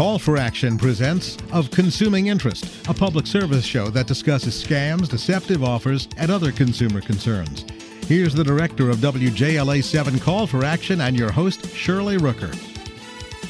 Call for Action presents Of Consuming Interest, a public service show that discusses scams, deceptive offers, and other consumer concerns. Here's the director of WJLA 7 Call for Action and your host, Shirley Rooker.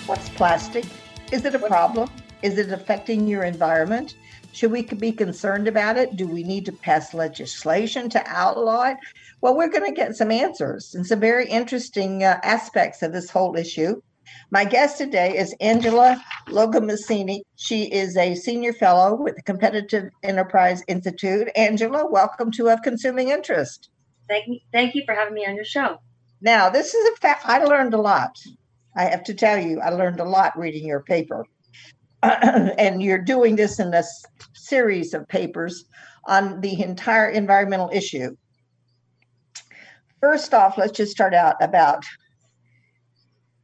What's plastic? Is it a problem? Is it affecting your environment? Should we be concerned about it? Do we need to pass legislation to outlaw it? Well, we're going to get some answers and some very interesting uh, aspects of this whole issue. My guest today is Angela Logomasini. She is a senior fellow with the Competitive Enterprise Institute. Angela, welcome to Of Consuming Interest. Thank you, thank you for having me on your show. Now, this is a fact. I learned a lot. I have to tell you, I learned a lot reading your paper. and you're doing this in a series of papers on the entire environmental issue. First off, let's just start out about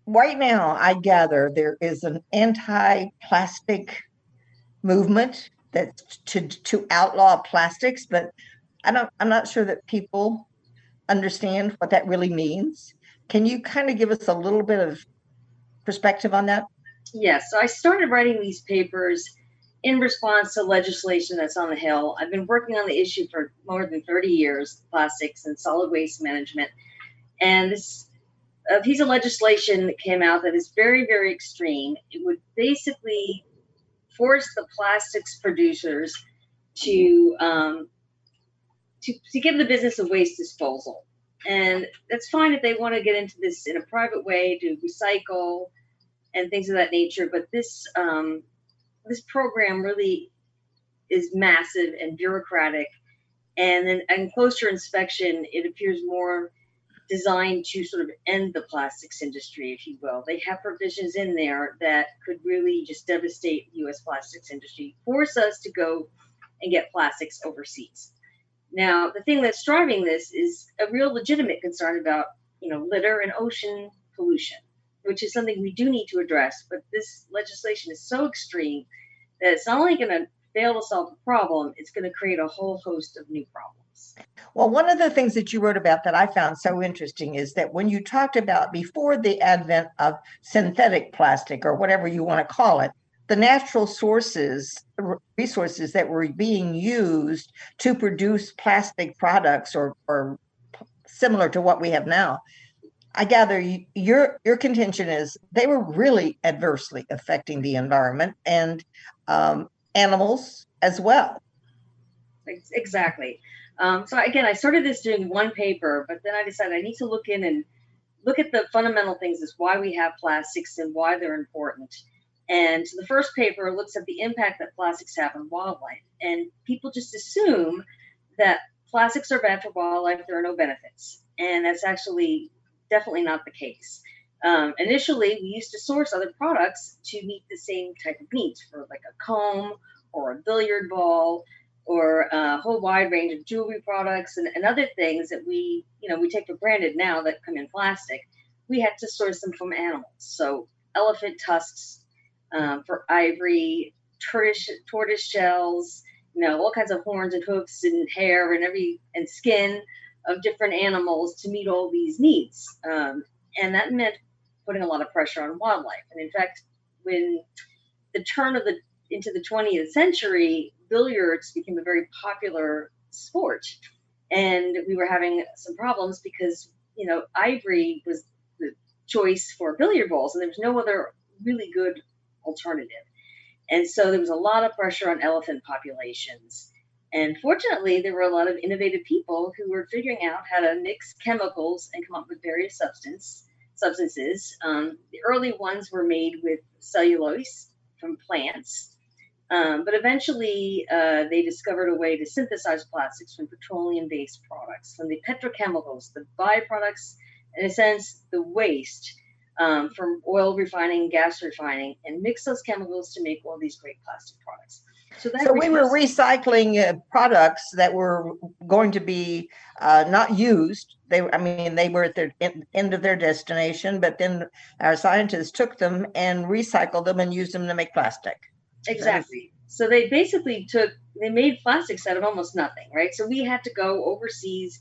right now. I gather there is an anti plastic movement that's to, to outlaw plastics, but I don't, I'm not sure that people understand what that really means. Can you kind of give us a little bit of perspective on that? Yes. So I started writing these papers in response to legislation that's on the Hill. I've been working on the issue for more than 30 years plastics and solid waste management. And this a piece of legislation that came out that is very, very extreme. It would basically force the plastics producers to um, to, to give the business of waste disposal. And that's fine if they want to get into this in a private way to recycle and things of that nature. But this um, this program really is massive and bureaucratic. And then on closer inspection, it appears more designed to sort of end the plastics industry, if you will. They have provisions in there that could really just devastate the US plastics industry, force us to go and get plastics overseas. Now, the thing that's driving this is a real legitimate concern about, you know, litter and ocean pollution which is something we do need to address. But this legislation is so extreme that it's not only going to fail to solve the problem, it's going to create a whole host of new problems. Well, one of the things that you wrote about that I found so interesting is that when you talked about before the advent of synthetic plastic or whatever you want to call it, the natural sources, resources that were being used to produce plastic products or, or similar to what we have now, I gather your your contention is they were really adversely affecting the environment and um, animals as well. Exactly. Um, so again, I started this doing one paper, but then I decided I need to look in and look at the fundamental things as why we have plastics and why they're important. And the first paper looks at the impact that plastics have on wildlife, and people just assume that plastics are bad for wildlife. There are no benefits, and that's actually definitely not the case. Um, initially, we used to source other products to meet the same type of needs for like a comb or a billiard ball or a whole wide range of jewelry products and, and other things that we, you know, we take for granted now that come in plastic. We had to source them from animals. So elephant tusks um, for ivory, tortoise, tortoise shells, you know, all kinds of horns and hoofs and hair and every and skin of different animals to meet all these needs. Um, and that meant putting a lot of pressure on wildlife. And in fact, when the turn of the into the 20th century, billiards became a very popular sport. And we were having some problems because, you know, ivory was the choice for billiard balls, and there was no other really good alternative. And so there was a lot of pressure on elephant populations. And fortunately, there were a lot of innovative people who were figuring out how to mix chemicals and come up with various substance substances. Um, the early ones were made with cellulose from plants, um, but eventually uh, they discovered a way to synthesize plastics from petroleum-based products, from the petrochemicals, the byproducts, in a sense, the waste um, from oil refining, gas refining, and mix those chemicals to make all these great plastic products. So, so we were recycling uh, products that were going to be uh, not used. They, I mean, they were at the end of their destination, but then our scientists took them and recycled them and used them to make plastic. Exactly. So they basically took, they made plastics out of almost nothing, right? So we had to go overseas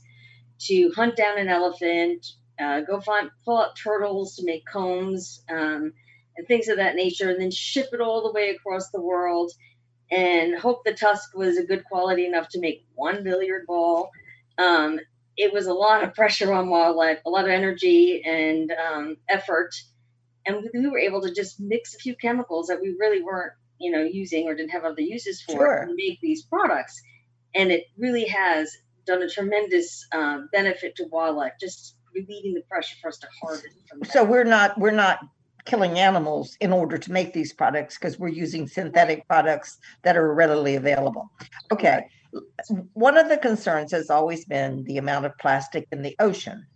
to hunt down an elephant, uh, go find, pull out turtles to make combs. Um, and things of that nature, and then ship it all the way across the world and hope the tusk was a good quality enough to make one billiard ball. Um, it was a lot of pressure on wildlife, a lot of energy and um, effort. And we were able to just mix a few chemicals that we really weren't, you know, using or didn't have other uses for Sure. make these products. And it really has done a tremendous um, benefit to wildlife, just relieving the pressure for us to harvest. So we're not we're not killing animals in order to make these products because we're using synthetic products that are readily available. Okay. One of the concerns has always been the amount of plastic in the ocean.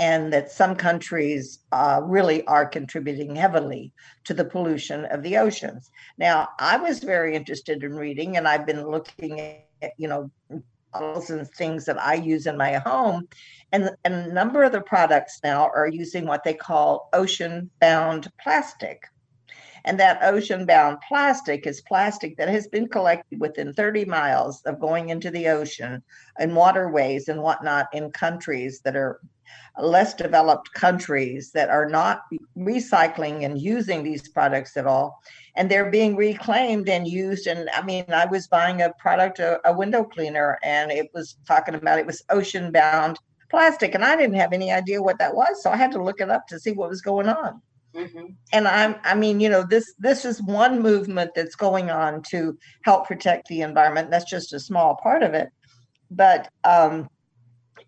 And that some countries uh, really are contributing heavily to the pollution of the oceans. Now, I was very interested in reading, and I've been looking at, you know, bottles and things that I use in my home. And, and a number of the products now are using what they call ocean bound plastic. And that ocean bound plastic is plastic that has been collected within 30 miles of going into the ocean and waterways and whatnot in countries that are less developed countries that are not recycling and using these products at all. And they're being reclaimed and used. And i mean i was buying a product a, a window cleaner and it was talking about it was ocean bound plastic. And i didn't have any idea what that was. So i had to look it up to see what was going on. Mhm. and i'm i mean you know this this is one movement that's going on to help protect the environment. That's just a small part of it. But um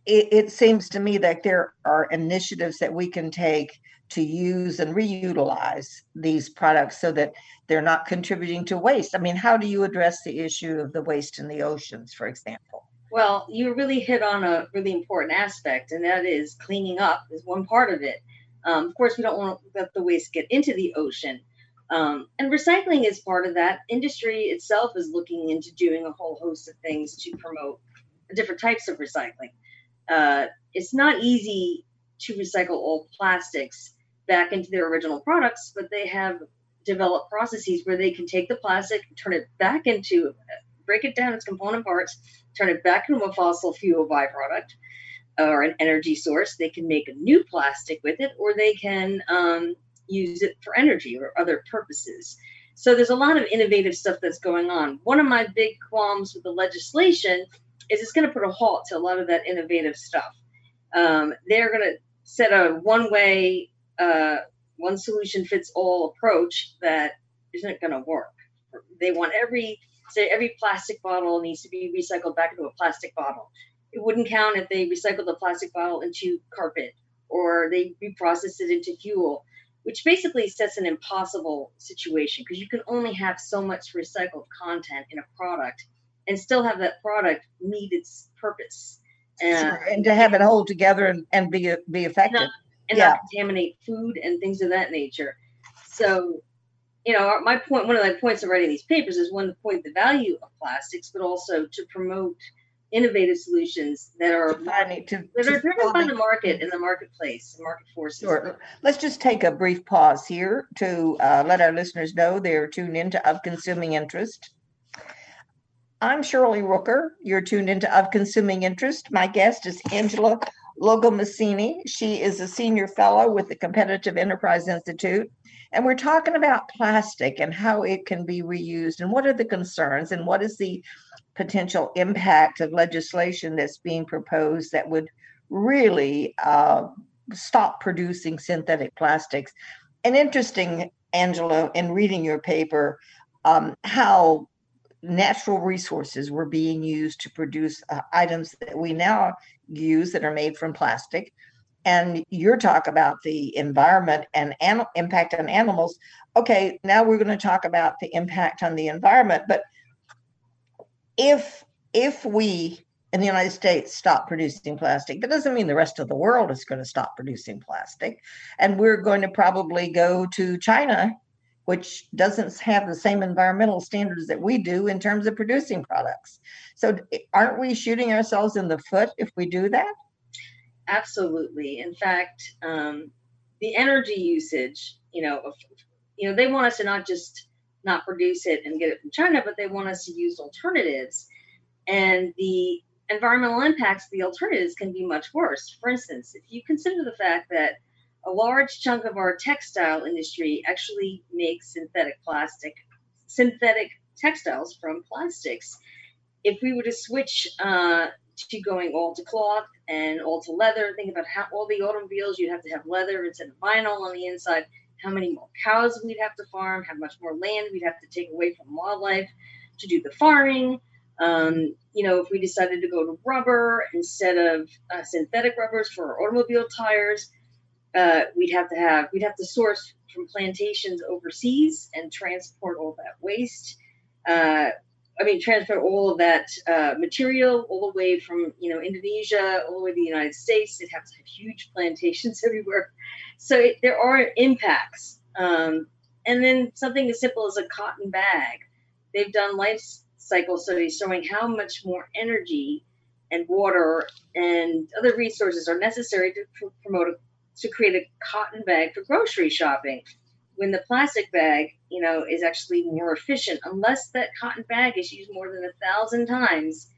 it, it seems to me that there are initiatives that we can take to use and reutilize these products so that they're not contributing to waste i mean how do you address the issue of the waste in the oceans for example Well, you really hit on a really important aspect, and that is cleaning up is one part of it. Um, of course, we don't want to let the waste get into the ocean. Um, and recycling is part of that. Industry itself is looking into doing a whole host of things to promote different types of recycling. Uh, it's not easy to recycle old plastics back into their original products, but they have developed processes where they can take the plastic, turn it back into, break it down its component parts, turn it back into a fossil fuel byproduct or an energy source. They can make a new plastic with it, or they can um, use it for energy or other purposes. So there's a lot of innovative stuff that's going on. One of my big qualms with the legislation is it's going to put a halt to a lot of that innovative stuff. Um, they're going to set a one-way, uh, one solution fits all approach that isn't going to work. They want every say every plastic bottle needs to be recycled back into a plastic bottle. It wouldn't count if they recycled the plastic bottle into carpet or they reprocessed it into fuel, which basically sets an impossible situation because you can only have so much recycled content in a product and still have that product meet its purpose and, to have it hold together and, and be be effective and Yeah. not contaminate food and things of that nature. So, you know, my point, one of my points of writing these papers is one to point the value of plastics, but also to promote innovative solutions that are finding to, that are driven by the market and the marketplace, and market forces. Sure. Let's just take a brief pause here to uh, let our listeners know they're tuned into Of Consuming Interest. I'm Shirley Rooker. You're tuned into Of Consuming Interest. My guest is Angela Logomasini. She is a senior fellow with the Competitive Enterprise Institute. And we're talking about plastic and how it can be reused and what are the concerns and what is the potential impact of legislation that's being proposed that would really uh, stop producing synthetic plastics. And interesting, Angela, in reading your paper, um, how natural resources were being used to produce uh, items that we now use that are made from plastic. And your talk about the environment and an- impact on animals. Okay, now we're going to talk about the impact on the environment. But if if we in the United States stop producing plastic, that doesn't mean the rest of the world is going to stop producing plastic. And we're going to probably go to China, which doesn't have the same environmental standards that we do in terms of producing products. So, aren't we shooting ourselves in the foot if we do that? Absolutely. In fact, um, the energy usage, you know, of, you know, they want us to not just not produce it and get it from China, but they want us to use alternatives. And the environmental impacts of the alternatives can be much worse. For instance, if you consider the fact that a large chunk of our textile industry actually makes synthetic plastic, synthetic textiles from plastics. If we were to switch uh, to going all to cloth and all to leather, think about how all the automobiles you'd have to have leather instead of vinyl on the inside, how many more cows we'd have to farm, how much more land we'd have to take away from wildlife to do the farming. Um, you know, if we decided to go to rubber instead of uh, synthetic rubbers for our automobile tires, uh, we'd have to have we'd have to source from plantations overseas and transport all that waste. Uh, I mean, transport all of that uh, material all the way from you know Indonesia all the way to the United States. They'd have to have huge plantations everywhere, so it, there are impacts. Um, and then something as simple as a cotton bag. They've done life cycle studies showing how much more energy and water and other resources are necessary to pr- promote a to create a cotton bag for grocery shopping when the plastic bag you know is actually more efficient. Unless that cotton bag is used more than a thousand times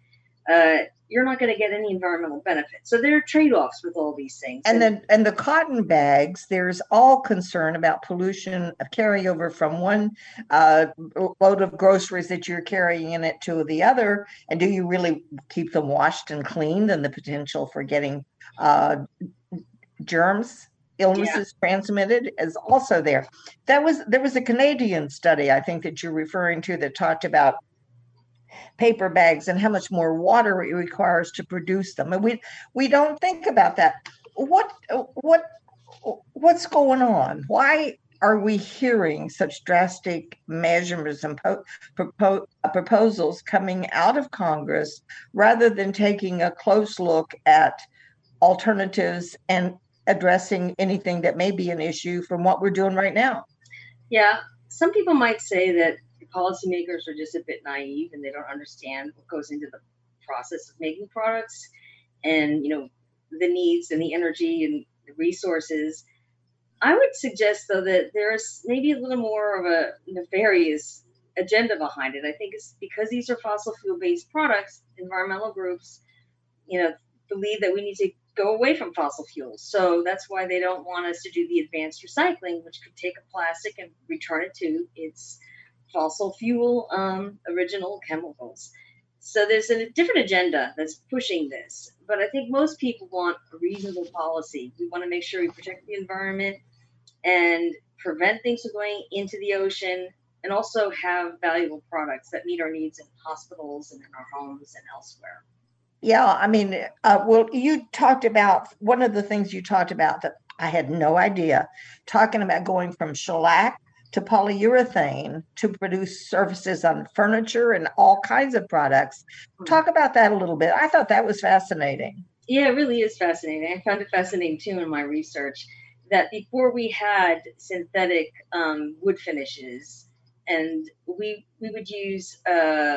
uh, you're not going to get any environmental benefit. So there are trade-offs with all these things. And then and the cotton bags there's all concern about pollution of carryover from one uh, load of groceries that you're carrying in it to the other. And do you really keep them washed and cleaned and the potential for getting uh, germs illnesses yeah. transmitted is also there. That was there was a canadian study i think that you're referring to that talked about paper bags and how much more water it requires to produce them. And we we don't think about that. What what what's going on? Why are we hearing such drastic measurements and po- propo- uh, proposals coming out of congress rather than taking a close look at alternatives and addressing anything that may be an issue from what we're doing right now. Yeah, some people might say that the policymakers are just a bit naive and they don't understand what goes into the process of making products and you know the needs and the energy and the resources. I would suggest though that there's maybe a little more of a nefarious agenda behind it. I think it's because these are fossil fuel based products, environmental groups, you know, believe that we need to go away from fossil fuels. So that's why they don't want us to do the advanced recycling, which could take a plastic and return it to its fossil fuel um, original chemicals. So there's a different agenda that's pushing this. But I think most people want a reasonable policy. We want to make sure we protect the environment and prevent things from going into the ocean and also have valuable products that meet our needs in hospitals and in our homes and elsewhere. Yeah, I mean, uh, well, you talked about one of the things you talked about that I had no idea, talking about going from shellac to polyurethane to produce surfaces on furniture and all kinds of products. Hmm. Talk about that a little bit. I thought that was fascinating. Yeah, it really is fascinating. I found it fascinating too in my research that before we had synthetic um, wood finishes, and we we would use uh,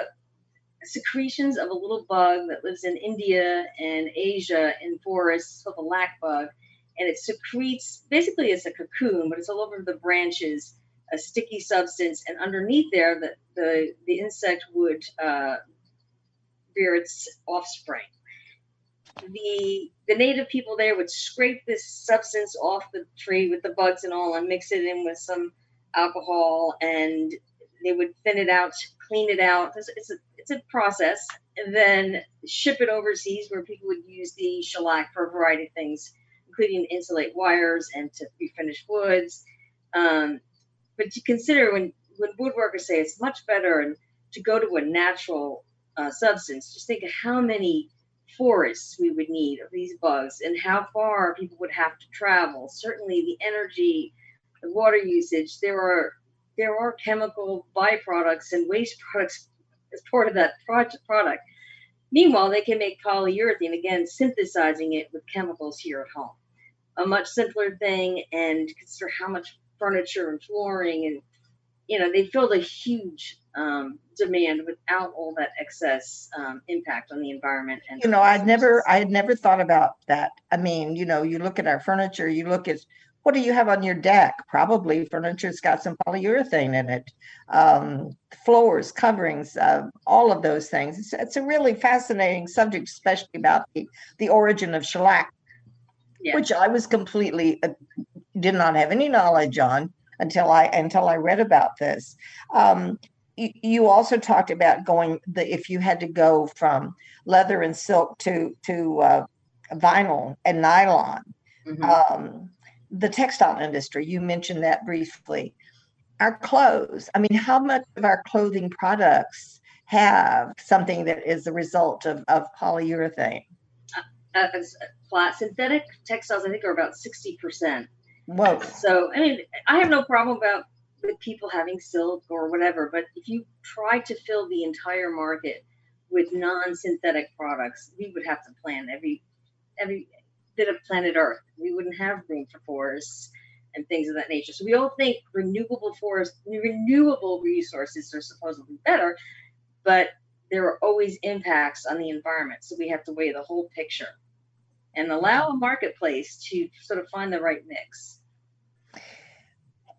secretions of a little bug that lives in India and Asia in forests called the lac bug. And it secretes basically it's a cocoon, but it's all over the branches, a sticky substance. And underneath there, the, the, the insect would uh, bear its offspring. The, the native people there would scrape this substance off the tree with the bugs and all and mix it in with some alcohol and they would thin it out, clean it out. It's, it's, a, it's a process, and then ship it overseas where people would use the shellac for a variety of things, including insulate wires and to refinish woods. Um, but to consider when when woodworkers say it's much better and to go to a natural uh, substance, just think of how many forests we would need of these bugs and how far people would have to travel. Certainly, the energy, the water usage. There are there are chemical byproducts and waste products as part of that product. Meanwhile, they can make polyurethane, again, synthesizing it with chemicals here at home. A much simpler thing, and consider how much furniture and flooring, and you know, they filled a huge um, demand without all that excess um, impact on the environment. And you know, I'd never, I had never thought about that. I mean, you know, you look at our furniture, you look at what do you have on your deck? Probably furniture's got some polyurethane in it, um, floors, coverings, uh, all of those things. It's, it's, a really fascinating subject, especially about the, the origin of shellac, yeah. which I was completely uh, did not have any knowledge on until I until I read about this. Um, you, you also talked about going the if you had to go from leather and silk to to uh, vinyl and nylon. Mm-hmm. Um, the textile industry, you mentioned that briefly. Our clothes, I mean, how much of our clothing products have something that is the result of, of polyurethane? Uh, uh, synthetic textiles, I think, are about 60%. Whoa. So, I mean, I have no problem about with people having silk or whatever, but if you try to fill the entire market with non-synthetic products, we would have to plan every every bit of planet Earth. We wouldn't have room for forests and things of that nature. So we all think renewable forest, renewable resources are supposedly better, but there are always impacts on the environment. So we have to weigh the whole picture and allow a marketplace to sort of find the right mix.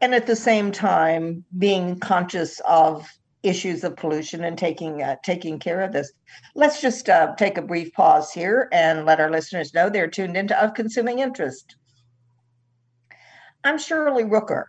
And at the same time, being conscious of issues of pollution and taking uh, taking care of this. Let's just uh, take a brief pause here and let our listeners know they're tuned into Of Consuming Interest. I'm Shirley Rooker.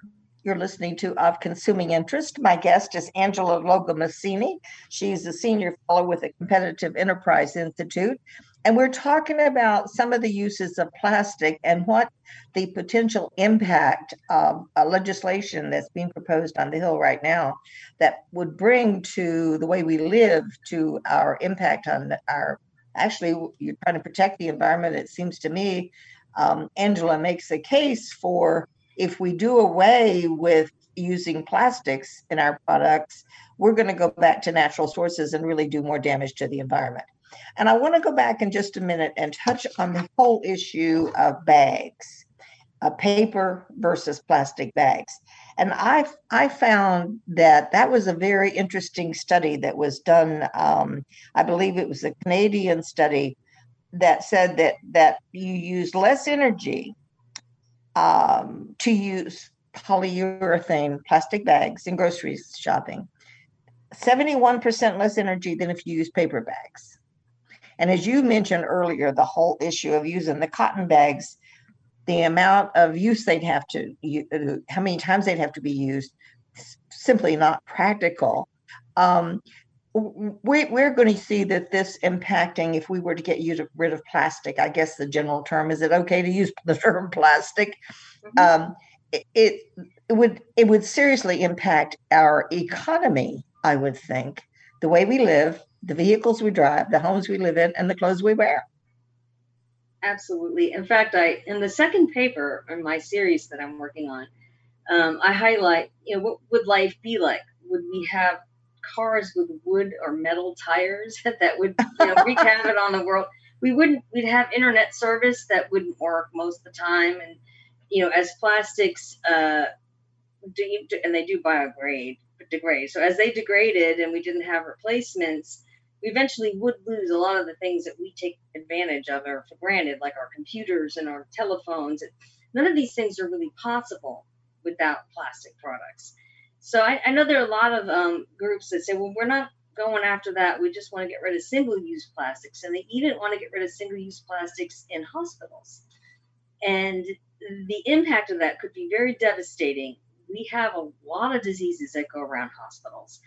You're listening to Of Consuming Interest. My guest is Angela Logomasini. She's a senior fellow with the Competitive Enterprise Institute and we're talking about some of the uses of plastic and what the potential impact of legislation that's being proposed on the Hill right now that would bring to the way we live, to our impact on our. Actually, you're trying to protect the environment. It seems to me, um, Angela makes a case for if we do away with using plastics in our products, we're going to go back to natural sources and really do more damage to the environment. And I want to go back in just a minute and touch on the whole issue of bags, uh, paper versus plastic bags. And I I found that that was a very interesting study that was done. Um, I believe it was a Canadian study that said that that you use less energy um, to use polyurethane plastic bags in grocery shopping. 71% less energy than if you use paper bags. And as you mentioned earlier, the whole issue of using the cotton bags, the amount of use they'd have to, uh, how many times they'd have to be used, simply not practical. Um, we, we're going to see that this impacting if we were to get rid of plastic. I guess the general term is it okay to use the term plastic? Mm-hmm. Um, it, it, it would it would seriously impact our economy. I would think the way we live, the vehicles we drive, the homes we live in, and the clothes we wear. Absolutely. In fact, I in the second paper in my series that I'm working on, um, I highlight, you know, what would life be like? Would we have cars with wood or metal tires that would you know, wreak havoc on the world? We wouldn't. We'd have internet service that wouldn't work most of the time, and you know, as plastics, uh, do, and they do biodegrade, degrade. So as they degraded and we didn't have replacements, we eventually would lose a lot of the things that we take advantage of or for granted, like our computers and our telephones. None of these things are really possible without plastic products. So I, I know there are a lot of um, groups that say, well, we're not going after that. We just want to get rid of single use plastics. And they even want to get rid of single use plastics in hospitals. And the impact of that could be very devastating. We have a lot of diseases that go around hospitals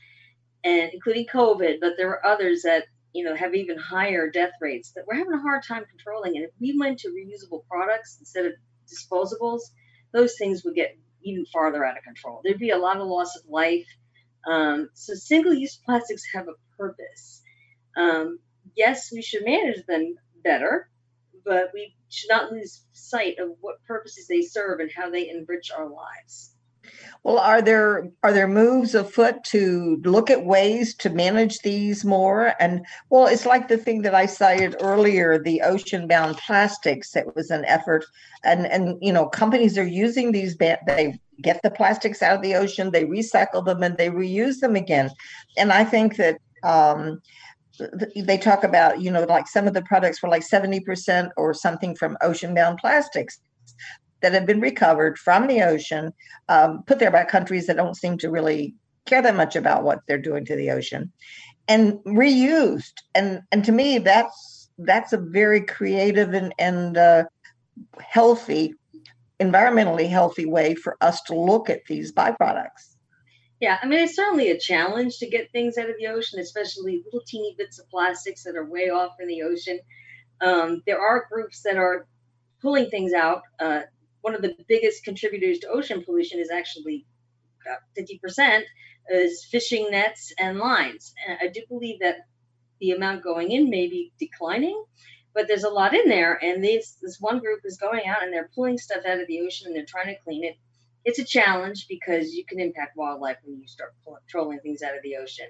and including COVID, but there are others that you know have even higher death rates that we're having a hard time controlling. And if we went to reusable products instead of disposables, those things would get even farther out of control. There'd be a lot of loss of life. Um, so single-use plastics have a purpose. Um, yes, we should manage them better, but we should not lose sight of what purposes they serve and how they enrich our lives. Well, are there are there moves afoot to look at ways to manage these more? And well, it's like the thing that I cited earlier, the ocean bound plastics. It was an effort, and and you know, companies are using these. They get the plastics out of the ocean, they recycle them, and they reuse them again. And I think that. Um, they talk about, you know, like some of the products were like 70% or something from ocean bound plastics that have been recovered from the ocean, um, put there by countries that don't seem to really care that much about what they're doing to the ocean, and reused. And and to me, that's that's a very creative and and uh, healthy environmentally healthy way for us to look at these byproducts. Yeah, I mean, it's certainly a challenge to get things out of the ocean, especially little teeny bits of plastics that are way off in the ocean. Um, there are groups that are pulling things out. Uh, one of the biggest contributors to ocean pollution is actually about 50% is fishing nets and lines. And I do believe that the amount going in may be declining, but there's a lot in there. And this this one group is going out and they're pulling stuff out of the ocean and they're trying to clean it. It's a challenge because you can impact wildlife when you start trolling things out of the ocean,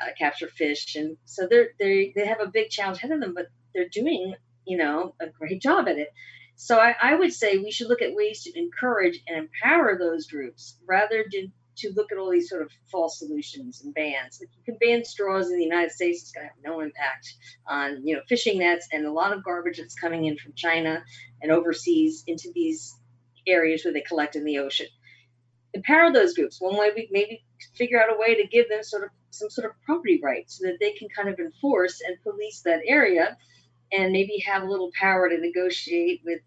uh, capture fish, and so they're they they have a big challenge ahead of them. But they're doing you know a great job at it. So I, I would say we should look at ways to encourage and empower those groups rather than to look at all these sort of false solutions and bans. If you can ban straws in the United States, it's going to have no impact on you know fishing nets and a lot of garbage that's coming in from China and overseas into these areas where they collect in the ocean. Empower those groups. One way we maybe figure out a way to give them sort of some sort of property rights so that they can kind of enforce and police that area and maybe have a little power to negotiate with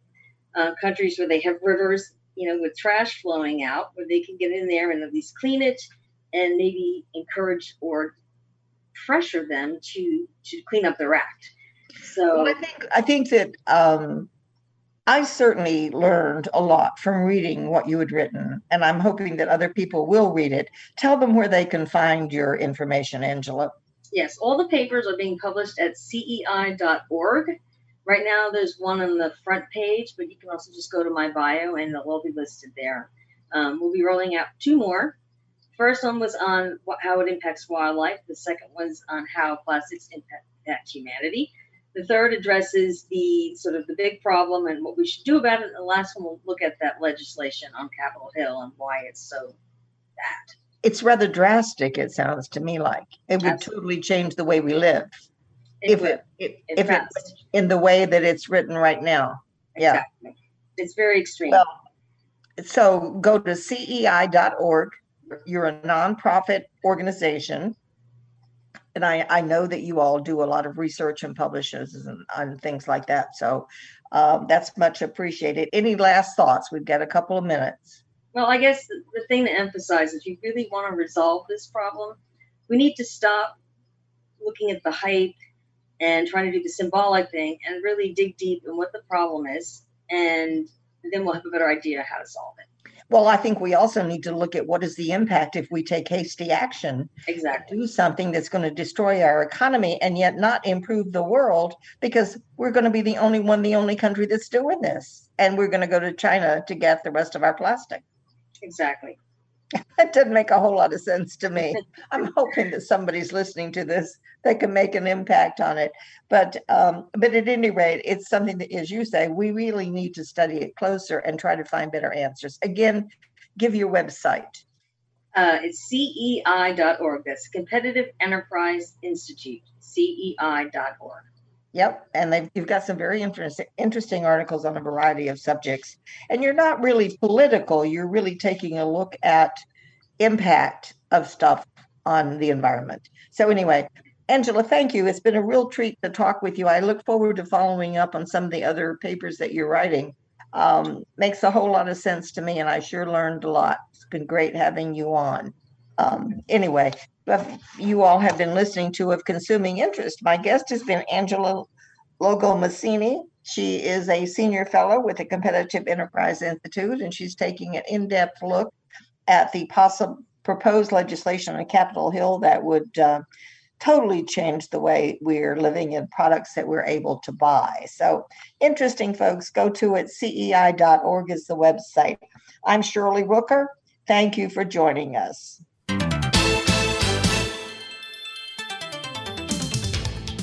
uh, countries where they have rivers you know, with trash flowing out, where they can get in there and at least clean it and maybe encourage or pressure them to to clean up their act. So well, I think I think that um, I certainly learned a lot from reading what you had written, and I'm hoping that other people will read it. Tell them where they can find your information, Angela. Yes, all the papers are being published at cei.org Right now, there's one on the front page, but you can also just go to my bio and they'll all be listed there. Um, we'll be rolling out two more. First one was on what, how it impacts wildlife. The second one's on how plastics impact, impact humanity. The third addresses the sort of the big problem and what we should do about it. And the last one will look at that legislation on Capitol Hill and why it's so bad. It's rather drastic, it sounds to me like. It would Absolutely. totally change the way we live if it, if, if it in the way that it's written right now. Yeah. Exactly. It's very extreme. Well, so go to cei.org. You're a nonprofit organization. And I, I know that you all do a lot of research and publishes and, and things like that. So um, that's much appreciated. Any last thoughts? We've got a couple of minutes. Well, I guess the, the thing to emphasize if you really want to resolve this problem, we need to stop looking at the hype and trying to do the symbolic thing and really dig deep in what the problem is and then we'll have a better idea how to solve it. Well i think we also need to look at what is the impact if we take hasty action exactly. do something that's going to destroy our economy and yet not improve the world because we're going to be the only one the only country that's doing this and we're going to go to china to get the rest of our plastic. Exactly that doesn't make a whole lot of sense to me. I'm hoping that somebody's listening to this that can make an impact on it. But um, but at any rate, it's something that, as you say, we really need to study it closer and try to find better answers. Again, give your website. Uh, it's CEI.org. That's Competitive Enterprise Institute. CEI.org. Yep, and you've got some very interesting interesting articles on a variety of subjects. And you're not really political; you're really taking a look at impact of stuff on the environment. So anyway, Angela, thank you. It's been a real treat to talk with you. I look forward to following up on some of the other papers that you're writing. Um, makes a whole lot of sense to me, and I sure learned a lot. It's been great having you on. Um, anyway, you all have been listening to of consuming interest. My guest has been Angela Logomasini. She is a senior fellow with the Competitive Enterprise Institute, and she's taking an in-depth look at the possible proposed legislation on Capitol Hill that would uh, totally change the way we're living in products that we're able to buy. So interesting, folks. Go to it. CEI.org is the website. I'm Shirley Rooker. Thank you for joining us.